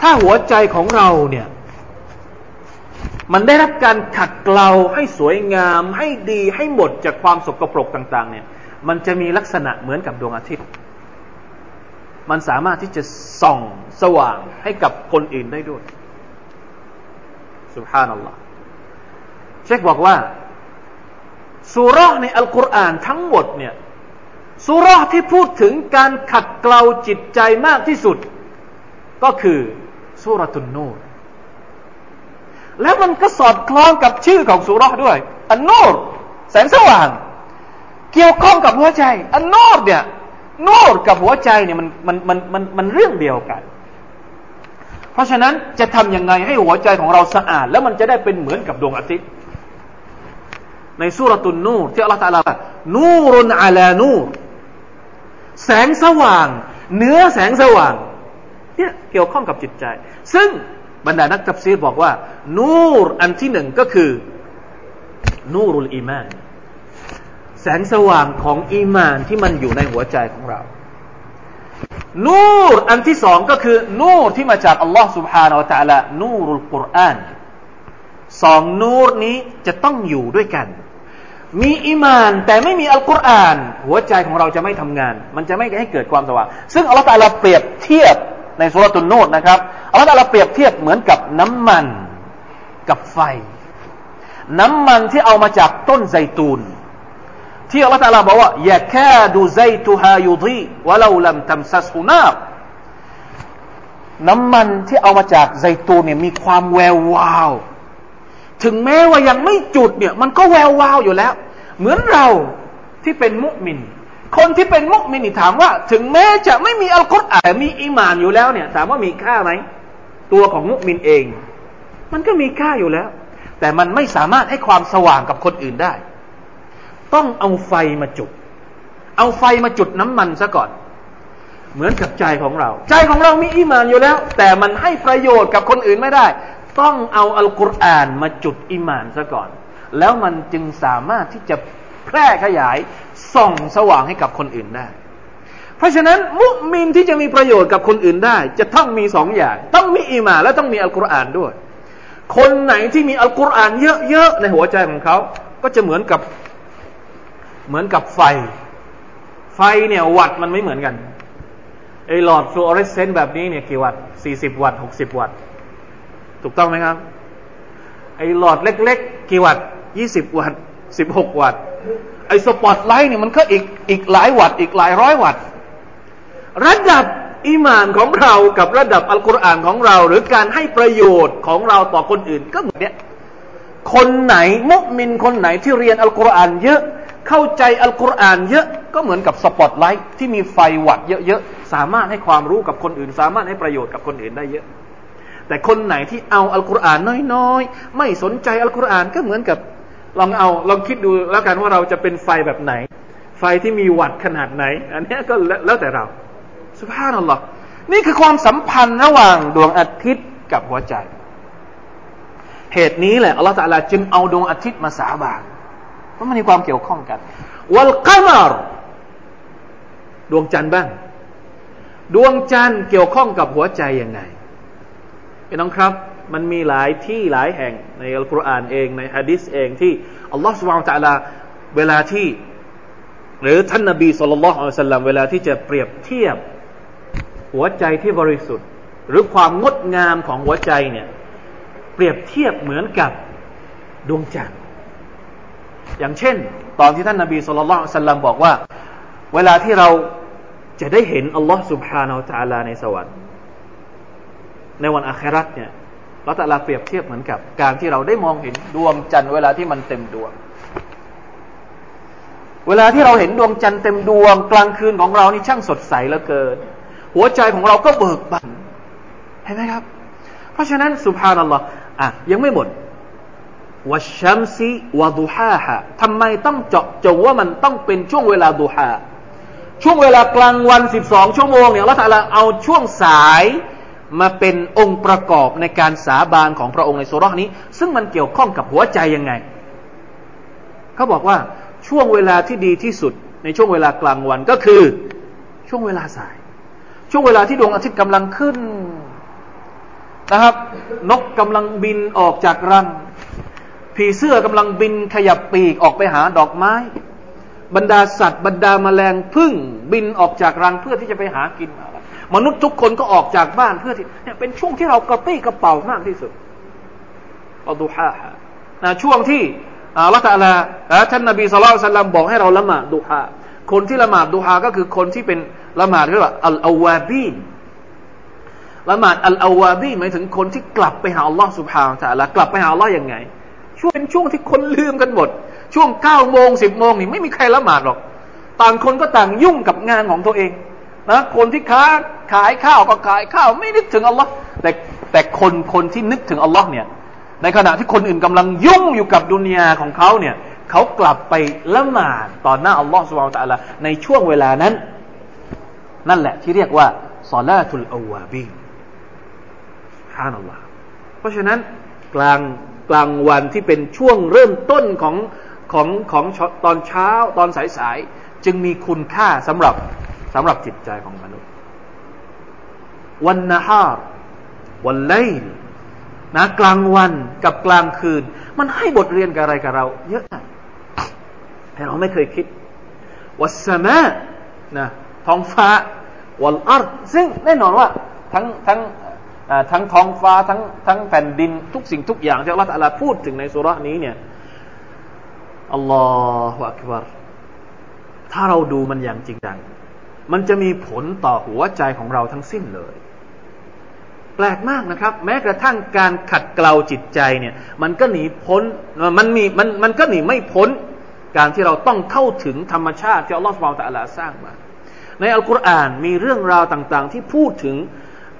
ถ้าหัวใจของเราเนี่ย มันได้รับการขัดเกลาให้สวยงาม ให้ดีให้หมดจากความสกปรกต่าง ๆ เนี่ย มันจะมีลักษณะเหมือนกับดวงอาทิตย์ มันสามารถที่จะส่องสว่างให้กับคนอื่นได้ด้วยสุบฮานัลลอฮ์เชคบอกว่าสุรในอัลกุรอานทั้งหมดเนี่ย สุรที่พูดถึงการขัดเกลาจิตใจมากที่สุด ก็คือสุรตุนนูรแล้วมันก็สอดคล้องกับชื่อของสุรด้วย อันนูรแสงสว่าง เกี่ยวข้องกับหัวใจ อันนูรเนี่ยนูรกับหัวใจเนี่ยมันมันมันมันมันเรื่องเดียวกัน เพราะฉะนั้นจะทำยังไงให้หัวใจของเราสะอาด แล้วมันจะได้เป็นเหมือนกับดวงอาทิตย์ในสุรตุนนูรที่อัลลอฮฺตาลานูรุนอาลานูร แสงสว่าง เนื้อแสงสว่างเนี่ยเกี่ยวข้องกับจิตใจ ซึ่งบรรดานักตัฟซีรบอกว่า นูรอันที่หนึ่งก็คือ นูรุลอีมาน แสงสว่างของอีมานที่มันอยู่ในหัวใจของเรา นูรอันที่สองก็คือ นูรที่มาจากอัลลอฮ์ سبحانه และ تعالى นูรุลกุรอานสองนูรนี้จะต้องอยู่ด้วยกัน มีอิมาน แต่ไม่มีอัลกุรอาน หัวใจของเราจะไม่ทำงาน มันจะไม่ให้เกิดความสว่าง ซึ่งอัลลอฮฺตาลาเปรียบเทียบในสุรตุนนูดนะครับอัลลอฮฺเปรียบเทียบเหมือนกับน้ำมันกับไฟ น้ำมันที่เอามาจากต้นไซตูน ที่อัลลอฮฺบอกว่าอย่าแค่ดูไซตูฮายุดีวะลาลัมตัมซัสฮุนาน้ำมันที่เอามาจากไซตูนเนี่ยมีความแวววาว ถึงแม้ว่ายังไม่จุดเนี่ย มันก็แวววาวอยู่แล้ว เหมือนเราที่เป็นมุมิน คนที่เป็นมุกมินถามว่า ถึงแม้จะไม่มีอัลกุรอานมีอิมานอยู่แล้วเนี่ย ถามว่ามีค่าไหมตัวของมุกมินเอง มันก็มีค่าอยู่แล้ว แต่มันไม่สามารถให้ความสว่างกับคนอื่นได้ ต้องเอาไฟมาจุด เอาไฟมาจุดน้ำมันซะก่อน เหมือนกับใจของเรา ใจของเรามีอิมานอยู่แล้ว แต่มันให้ประโยชน์กับคนอื่นไม่ได้ ต้องเอาอัลกุรอานมาจุดอิมานซะก่อน แล้วมันจึงสามารถที่จะแพร่ขยายส่องสว่างให้กับคนอื่นได้ เพราะฉะนั้นมุมินที่จะมีประโยชน์กับคนอื่นได้ จะต้องมีสองอย่าง ต้องมีอีมานและต้องมีอัลกุรอานด้วย คนไหนที่มีอัลกุรอานเยอะๆในหัวใจของเขา ก็จะเหมือนกับเหมือนกับไฟ ไฟเนี่ยวัตต์มันไม่เหมือนกันไอหลอดฟลูออเรสเซนต์แบบนี้เนี่ยกี่วัตต์สี่สิบวัตต์หกสิบวัตต์ ถูกต้องไหมครับ ไอหลอดเล็ก ๆ กี่วัตต์ยี่สิบวัตต์สิบหกวัตต์ไอสปอตไลท์เนี่ยมันก็อีกอีกหลายวัตต์อีกหลายร้อยวัตต์ระดับอิมานของเรากับระดับอัลกุรอานของเรา หรือการให้ประโยชน์ของเราต่อคนอื่นก็เหมือนเนี้ยคนไหนมุมินคนไหนที่เรียนอัลกุรอานเยอะเข้าใจอัลกุรอานเยอะก็เหมือนกับสปอตไลท์ที่มีไฟวัดเยอะๆสามารถให้ความรู้กับคนอื่น สามารถให้ประโยชน์กับคนอื่นได้เยอะ แต่คนไหนที่เอาอัลกุรอานน้อยๆ ไม่สนใจอัลกุรอานก็เหมือนกับลองเอาลองคิดดูแล้วกันว่าเราจะเป็นไฟแบบไหน ไฟที่มีวัดขนาดไหน อันนี้ก็แล้วแต่เราสุภาพนัลลอฮ์นี่คือความสัมพันธ์ระหว่างดวงอาทิตย์กับหัวใจ เหตุนี้แหละอัลลอฮฺตะลาจึงเอาดวงอาทิตย์มาสาบานเพราะมันมีความเกี่ยวข้องกันวัลกามารดวงจันทร์บ้าง ดวงจันทร์เกี่ยวข้องกับหัวใจยังไง พี่น้องครับ มันมีหลายที่หลายแห่งในอัลกุรอานเองในฮะดิษเองที่อัลลอฮฺสุบไบร์ตะลาเวลาที่ หรือท่านนบีสุลต่านละอัลลัเวลาที่จะเปรียบเทียบหัวใจที่บริสุทธิ์ หรือความงดงามของหัวใจเนี่ย เปรียบเทียบเหมือนกับดวงจันทร์อย่างเช่น ตอนที่ท่านนบีสุลต่านสัลลับอกว่า เวลาที่เราจะได้เห็นอัลลอฮฺสุบฮานาอัลลอฮ์ในสวรรค์ ในวันอาคราตเนี่ยเราแต่ละเปรียบเทียบเหมือนกับการที่เราได้มองเห็นดวงจันทร์เวลาที่มันเต็มดวง เวลาที่เราเห็นดวงจันทร์เต็มดวง กลางคืนของเรานี่ช่างสดใสเหลือเกิน หัวใจของเราก็เบิกบานเห็นไหมครับ เพราะฉะนั้นสุภานัลลอฮ์อะยังไม่หมดวัชัมซีวะดูฮาฮะทำไมต้องเจาะจงว่ามันต้องเป็นช่วงเวลาดูฮาช่วงเวลากลางวันสิบสองชั่วโมงเนี่ยละตาลาเอาช่วงสาย มาเป็นองค์ประกอบในการสาบานของพระองค์ในสุรนี้ ซึ่งมันเกี่ยวข้องกับหัวใจยังไง เขาบอกว่าช่วงเวลาที่ดีที่สุด ในช่วงเวลากลางวันก็คือช่วงเวลาสาย ช่วงเวลาที่ดวงอาทิตย์กำลังขึ้นนะครับ นกกำลังบินออกจากรังผีเสื้อกำลังบินขยับปีกออกไปหาดอกไม้ บรรดาสัตว์ บรรดาแมลงพึ่งบินออกจากรังเพื่อที่จะไปหากิน มนุษย์ทุกคนก็ออกจากบ้านเพื่อที่เนี่ยเป็นช่วงที่เรากระปี้กระเป๋ามากที่สุดอัลดูฮาฮะนะช่วงที่อัลลอฮฺตะลาท่านนบีสุลต่านบอกให้เราละหมาดดูฮาคนที่ละหมาดดูฮาก็คือคนที่เป็นละหมาดเรียกว่าอัลอาวาบีนละหมาดอัลอาวาบีหมายถึงคนที่กลับไปหาอัลลอฮ์สุบฮานตะลากลับไปหาอัลลอฮ์ยังไง ช่วงเป็นช่วงที่คนลืมกันหมด ช่วงเก้าโมงสิบโมงนี่ไม่มีใครละหมาดหรอก ต่างคนก็ต่างยุ่งกับงานของตัวเองนะคนที่ค้า ขายข้าวก็ขายข้าวไม่นึกถึงอัลลอฮ์แต่แต่คนคนที่นึกถึงอัลลอฮ์เนี่ย ในขณะที่คนอื่นกำลังยุ่งอยู่กับดุนยาของเขาเนี่ยเขากลับไปละหมาดต่อหน้าอัลลอฮ์สุบไบร์ตะลาในช่วงเวลานั้น นั่นแหละที่เรียกว่าซอลาตุลอาวาบีฮานัลลอฮ์เพราะฉะนั้นกลางกลางวันที่เป็นช่วงเริ่มต้นของของของตอนเช้าตอนสายๆจึงมีคุณค่าสำหรับสำหรับจิตใจของมนุษย์ วันนฮาร์วันไลนะกลางวันกับกลางคืน มันให้บทเรียนกับอะไรกับเรา เยอะแต่เราไม่เคยคิดวัสมะนะท้องฟ้าวัลอาร์ซึ่งแน่นอนว่าทั้งทั้งทั้งท้องฟ้าทั้งทั้งแผ่นดินทุกสิ่งทุกอย่างที่อัลลอฮฺพูดถึงในสุรานี้เนี่ยอัลลอฮฺอักบารถ้าเราดูมันอย่างจริงจัง มันจะมีผลต่อหัวใจของเราทั้งสิ้นเลย แปลกมากนะครับ แม้กระทั่งการขัดเกลาจิตใจเนี่ย มันก็หนีพ้นมันมีมันมันก็หนีไม่พ้น การที่เราต้องเข้าถึงธรรมชาติที่อัลลอฮฺสุบานตะลาสร้างมา ในอัลกุรอานมีเรื่องราวต่าง ๆ ที่พูดถึง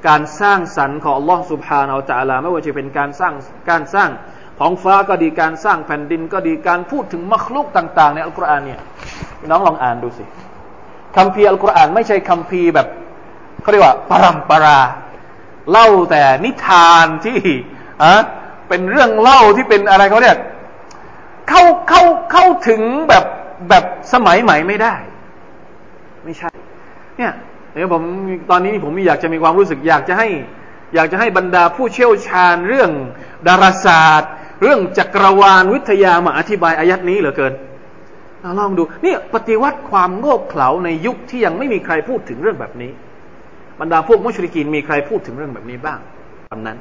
การสร้างสรรค์ของอัลลอฮ์สุบฮานาอัลตะลาไม่ว่าจะเป็นการสร้างการสร้างท้องฟ้าก็ดีการสร้างแผ่นดินก็ดีการพูดถึงมรคลุกต่าง ๆ ในอัลกุรอานเนี่ยน้องลองอ่านดูสิ คำพีอัลกุรอานไม่ใช่คำพีแบบเขาเรียกว่าปรำปรา เล่าแต่นิทานที่อะเป็นเรื่องเล่าที่เป็นอะไรเขาเรียกเข้าเข้าเข้าถึงแบบแบบสมัยใหม่ไม่ได้ ไม่ใช่ เนี่ยเนี่ยวผมตอนนี้ผมอยากจะมีความรู้สึกอยากจะให้ อยากจะให้บรรดาผู้เชี่ยวชาญเรื่องดาราศาสตร์ เรื่องจักรวาลวิทยามาอธิบายอายัดนี้เหลือเกิน ลองดูนี่ปฏิวัติความโง่เขลาในยุคที่ยังไม่มีใครพูดถึงเรื่องแบบนี้ บรรดาพวกมุชริกีนมีใครพูดถึงเรื่องแบบนี้บ้างตอนนั้น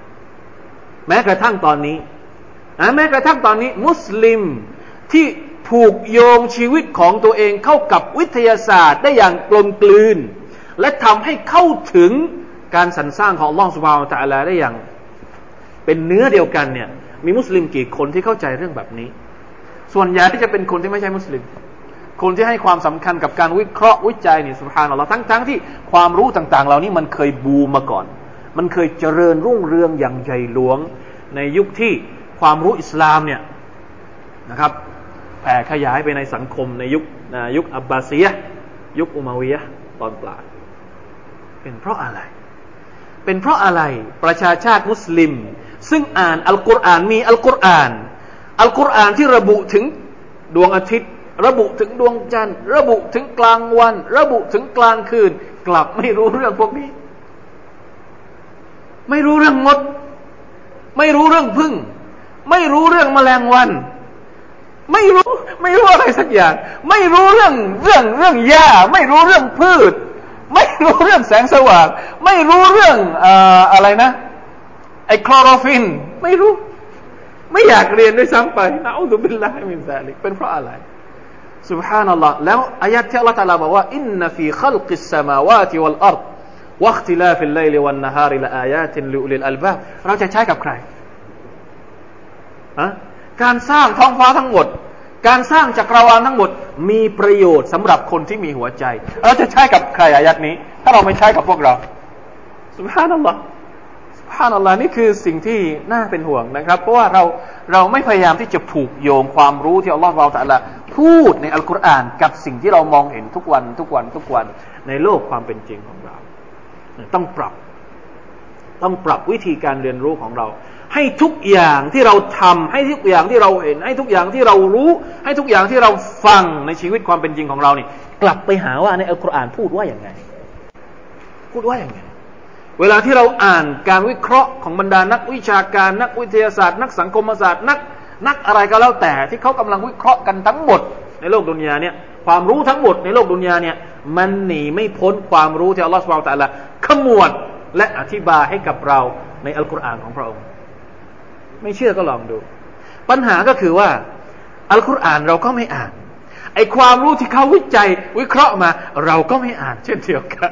แม้กระทั่งตอนนี้แม้กระทั่งตอนนี้ มุสลิมที่ผูกโยงชีวิตของตัวเองเข้ากับวิทยาศาสตร์ได้อย่างกลมกลืน และทำให้เข้าถึงการสรรสร้างของล่องสุบาวตะลาได้อย่าง เป็นเนื้อเดียวกันเนี่ย มีมุสลิมกี่คนที่เข้าใจเรื่องแบบนี้ ส่วนใหญ่ที่จะเป็นคนที่ไม่ใช่มุสลิม คนที่ให้ความสำคัญกับการวิเคราะห์วิจัยเนี่ยสุภาพเราทั้งๆทที่ความรู้ต่าง ๆ เหล่านี้มันเคยบูมมาก่อน มันเคยเจริญรุ่งเรืองอย่างใหญ่หลวง ในยุคที่ความรู้อิสลามเนี่ยนะครับแผ่ขยายไปในสังคมในยุคยุคอับบาซียยุคอุมาวียะตอนปลายเป็นเพราะอะไร เป็นเพราะอะไรประชาชาติมุสลิม ซึ่งอ่านอัลกุรอานมีอัลกุรอาน อัลกุรอานที่ระบุถึงดวงอาทิตย์ ระบุถึงดวงจันทร์ ระบุถึงกลางวัน ระบุถึงกลางคืน กลับไม่รู้เรื่องพวกนี้ ไม่รู้เรื่องมด ไม่รู้เรื่องพึ่ง ไม่รู้เรื่องแมลงวัน ไม่รู้ไม่รู้อะไรสักอย่าง ไม่รู้เรื่องเรื่องเรื่องหญ้า ไม่รู้เรื่องพืช ไม่รู้เรื่องแสงสว่าง ไม่รู้เรื่องอะไรนะไอคลอโรฟิลล์ ไม่รู้ ไม่อยากเรียนด้วยซ้ำไปนะอุบิลลาฮิมินซาลิกเป็นเพราะอะไร سبحان الله แล้วอายะที่อัลลอฮฺตาลาบอกว่าอินนฟีขลกิสสมาวาติวัลอัร واختلاف الليل والنهار لآيات لأولي الألباب เราจะใช้กับใครการสร้างท้องฟ้าทั้งหมด การสร้างจักรวาลทั้งหมด มีประโยชน์สำหรับคนที่มีหัวใจ เราจะใช้กับใครอายัดนี้ ถ้าเราไม่ใช้กับพวกเราสุภาพนัลลอฮ์ สุภาพนัลลอฮ์นี่คือสิ่งที่น่าเป็นห่วงนะครับ เพราะว่าเราเราไม่พยายามที่จะผูกโยงความรู้ที่อัลลอฮ์เราแต่ละพูดในอัลกุรอานกับสิ่งที่เรามองเห็นทุกวันทุกวันทุกวันในโลกความเป็นจริงของเรา ต้องปรับ ต้องปรับวิธีการเรียนรู้ของเรา ให้ทุกอย่างที่เราทำให้ทุกอย่างที่เราเห็น ให้ทุกอย่างที่เรารู้ ให้ทุกอย่างที่เราฟังในชีวิตความเป็นจริงของเราเนี่ยกลับไปหาว่าในอัลกุรอานพูดว่าอย่างไง พูดว่าอย่างไง เวลาที่เราอ่านการวิเคราะห์ของบรรดานักวิชาการนักวิทยาศาสตร์ นักสังคมศาสตร์นักนักอะไรก็แล้วแต่ที่เขากำลังวิเคราะห์กันทั้งหมด ในโลกดุนยาเนี่ยความรู้ทั้งหมดในโลกดุนยาเนี่ยมันหนีไม่พ้นความรู้ที่อัลลอฮฺสุบไบร์ตะละขมวดและอธิบายให้กับเราในอัลกุรอานของพระองค์ ไม่เชื่อก็ลองดู ปัญหาก็คือว่าอัลกุรอานเราก็ไม่อ่านไอความรู้ที่เขาวิจัยวิเคราะห์มา เราก็ไม่อ่านเช่นเดียวกัน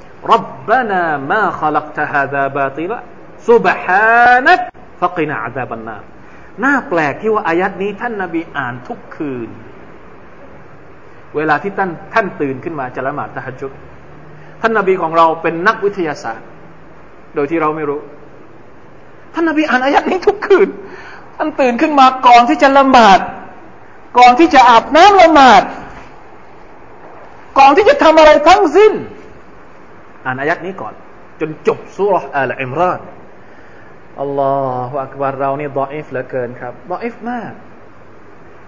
ربنا ما خلقت هذا باطلا سبحانك فقنا عذاب النار น่าแปลกที่ว่าอายัดนี้ท่านนาบีอ่านทุกคืน เวลาที่ท่านท่านตื่นขึ้นมาจะละหมาดตะฮัจุดท่านนาบีของเราเป็นนักวิทยาศาสตร์ โดยที่เราไม่รู้ท่านนบีอ่านอายัดนี้ทุกคืน ท่านตื่นขึ้นมาก่อนที่จะละหมาด ก่อนที่จะอาบน้ำละหมาด ก่อนที่จะทำอะไรทั้งสิ้น อ่านอายัดนี้ก่อน จนจบสุรอัลอิมรานالله أكبر เรานี่ ضعيف เหลือเกินครับ ضعيف มาก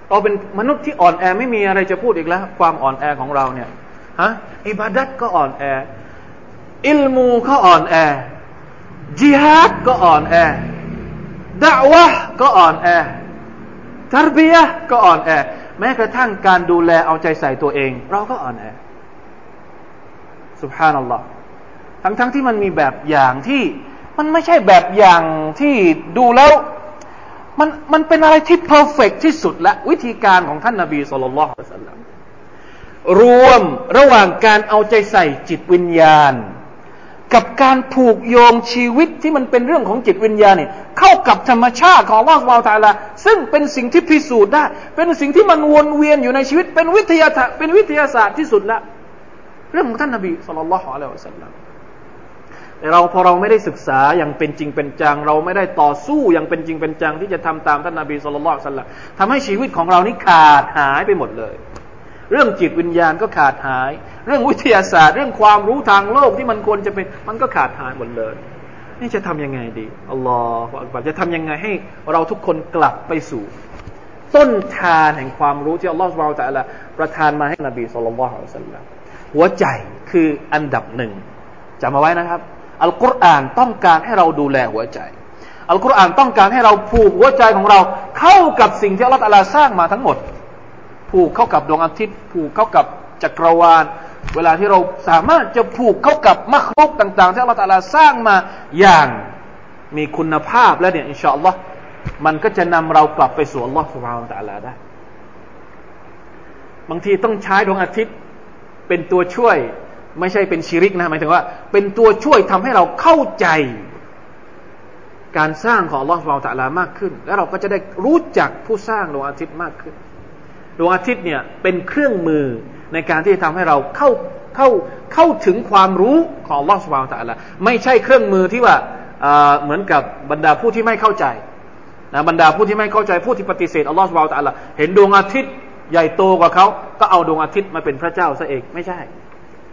เราเป็นมนุษย์ที่อ่อนแอไม่มีอะไรจะพูดอีกแล้ว ความอ่อนแอของเราเนี่ยฮะอิบาดัตก็อ่อนแอ อิลมูก็อ่อนแอจิฮาดก็อ่อนแอดะวะก็อ่อนแอทารบียะก็อ่อนแอ แม้กระทั่งการดูแลเอาใจใส่ตัวเอง เราก็อ่อนแอสุบฮานัลลอฮ ทั้งๆทที่มันมีแบบอย่างที่ มันไม่ใช่แบบอย่างที่ดูแล้ว มันมันเป็นอะไรที่เพอร์เฟกที่สุดและวิธีการของท่านนาบีสุลต่านละสัลลัมรวมระหว่างการเอาใจใส่จิตวิญญาณ กับการผูกโยงชีวิตที่มันเป็นเรื่องของจิตวิญญาณเนี่ยเข้ากับธรรมชาติของลอสวาตาลาซึ่งเป็นสิ่งที่พิสูจน์ได้ เป็นสิ่งที่มันวนเวียนอยู่ในชีวิตเป็นวิทยาศาสตร์เป็นวิทยาศาสตร์ที่สุดละเรื่องของท่านนบีสุลต่านละฮ์อะลัยฮิวะสัลลัม เราพอเราไม่ได้ศึกษาอย่างเป็นจริงเป็นจัง เราไม่ได้ต่อสู้อย่างเป็นจริงเป็นจัง ที่จะทำตามท่านนบีสุลต่านสัลลัมทำให้ชีวิตของเรานี่ขาดหายไปหมดเลย เรื่องจิตวิญญาณก็ขาดหาย เรื่องวิทยาศาสตร์ เรื่องความรู้ทางโลกที่มันควรจะเป็นมันก็ขาดหายหมดเลย นี่จะทํำยังไงดีอัลลอฮฺจะทำยังไงให้เราทุกคนกลับไปสู่ต้นทานแห่งความรู้ที่อัลลอฮฺสุบไบร์ตะละประทานมาให้นบีสุลต่านสัลลัมหัวใจคืออันดับหนึ่งจำเอาไว้นะครับ อัลกุรอานต้องการให้เราดูแลหัวใจ อัลกุรอานต้องการให้เราผูกหัวใจของเรา เข้ากับสิ่งที่อัลลอฮฺสร้างมาทั้งหมด ผูกเข้ากับดวงอาทิตย์ ผูกเข้ากับจักรวาล เวลาที่เราสามารถจะผูกเข้ากับมรรคลุกต่าง ๆ ที่อัลลอฮฺสร้างมาอย่างมีคุณภาพแล้วเนี่ยอินชาอัลลอฮ์มันก็จะนำเรากลับไปสู่อัลลอฮฺสุบฮานตะลาได้ บางทีต้องใช้ดวงอาทิตย์เป็นตัวช่วย ไม่ใช่เป็นชิริกนะหมายถึงว่า เป็นตัวช่วยทำให้เราเข้าใจ การสร้างของลอฮฺสุบตะลามากขึ้น แล้วเราก็จะได้รู้จักผู้สร้างดวงอาทิตย์มากขึ้นดวงอาทิตย์เนี่ยเป็นเครื่องมือในการที่จะทำให้เราเข้าเข้าเข้าถึงความรู้ของลอฮฺสุบตะลาไม่ใช่เครื่องมือที่ว่าเหมือนกับบรรดาผู้ที่ไม่เข้าใจนะบรรดาผู้ที่ไม่เข้าใจผู้ที่ปฏิเสธอัลลอฮฺสุบตะลาเห็นดวงอาทิตย์ใหญ่โตกว่าเขาก็เอาดวงอาทิตย์มาเป็นพระเจ้าซะเองไม่ใช่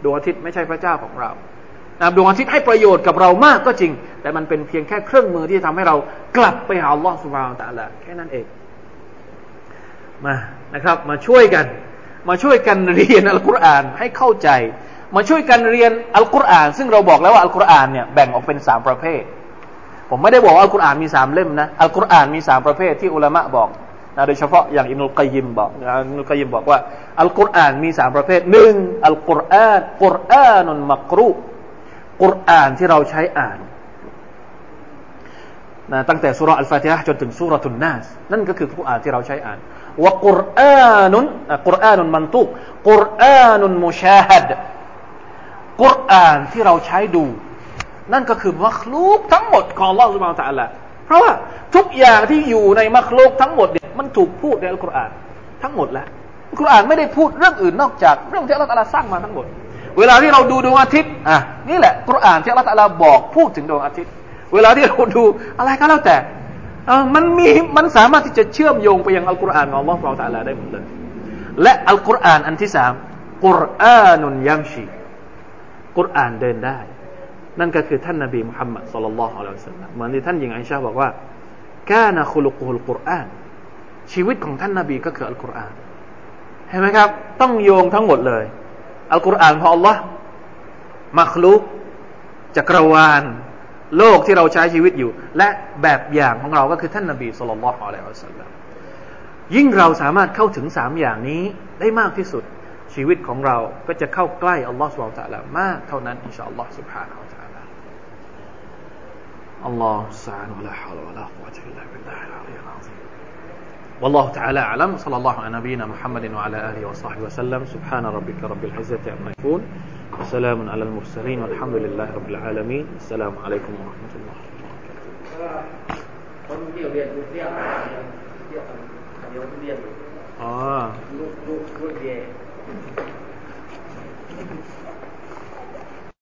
ดวงอาทิตย์ไม่ใช่พระเจ้าของเราดวงอาทิตย์ให้ประโยชน์กับเรามากก็จริง แต่มันเป็นเพียงแค่เครื่องมือที่จะทำให้เรากลับไปหาอัลลอฮฺสุบานตะละแค่นั้นเองมานะครับ มาช่วยกัน มาช่วยกันเรียนอัลกุรอานให้เข้าใจ มาช่วยกันเรียนอัลกุรอาน ซึ่งเราบอกแล้วว่าอัลกุรอานเนี่ยแบ่งออกเป็นสามประเภท ผมไม่ได้บอกว่าอัลกุรอานมีสามเล่มนะอัลกุรอานมีสามประเภทที่อุลามะบอก นะโดยเฉพาะอย่างอินุลกยิมบอกอินุลกยิมบอกว่าอัลกุรอานมีสามประเภทหนึ่งอัลกุรอานกุรอานุมักรุกุรอานที่เราใช้อ่านนะตั้งแต่สุรอัลฟาติฮะจนถึงสุรทุนนาสนั่นก็คือกุรอานที่เราใช้อ่านว่ากุรอานุนกุรอานุนมันตุกกุรอานุนมุชาฮัดกุรอานที่เราใช้ดู นั่นก็คือมักลูกทั้งหมดของอัลลอฮฺสุบานตะอัลลอ ราะว่าทุกอย่างที่อยู่ในมัคลูกทั้งหมดเนี่ยมันถูกพูดในอัลกุรอานทั้งหมดแล้วอัลกุรอานไม่ได้พูดเรื่องอื่นนอกจากเรื่องที่อัลลอฮฺสร้างมาทั้งหมด เวลาที่เราดูดวงอาทิตย์อะนี่แหละกุรอานที่อัลลอฮฺบอกพูดถึงดวงอาทิตย์ เวลาที่เราดูอะไรก็แล้วแต่เออมันมีมันสามารถที่จะเชื่อมโยงไปยังอัลกุรอานของอัลลอฮฺเราตะลาได้หมดเลย และอัลกุรอานอันที่สามกุรอานุนยัมชีกุรอานเดินได้ นั่นก็คือท่านนบีมุฮัมมัดสุลลัลขอะลัยฮิสซาลลัมเหมือนที่ท่านหญิงไอชาบอกว่าแกานะคุลุกุลกุรอานชีวิตของท่านนบีก็คืออัลกุรอานเห็นไหมครับ ต้องโยงทั้งหมดเลยอัลกุรอานของอัลลอฮ์มัคลุกจักรวาล โลกที่เราใช้ชีวิตอยู่ และแบบอย่างของเราก็คือท่านนบีสุลต่านละฮ์อะลัยฮิสสลามยิ่งเราสามารถเข้าถึงสามอย่างนี้ได้มากที่สุดชีวิตของเราก็จะเข้าใกล้อัลลอฮฺสุลต่านมากเท่านั้นอินชาอัลลอฮฺสุบฮานา الله المستعان ولا حول ولا قوة إلا بالله العلي العظيم. والله تعالى أعلم. صلى الله على نبينا محمد وعلى آله وصحبه وسلم. سبحان ربك رب العزة عما يقول وسلام على المرسلين. والحمد لله رب العالمين. السلام عليكم ورحمة الله وبركاته. آه.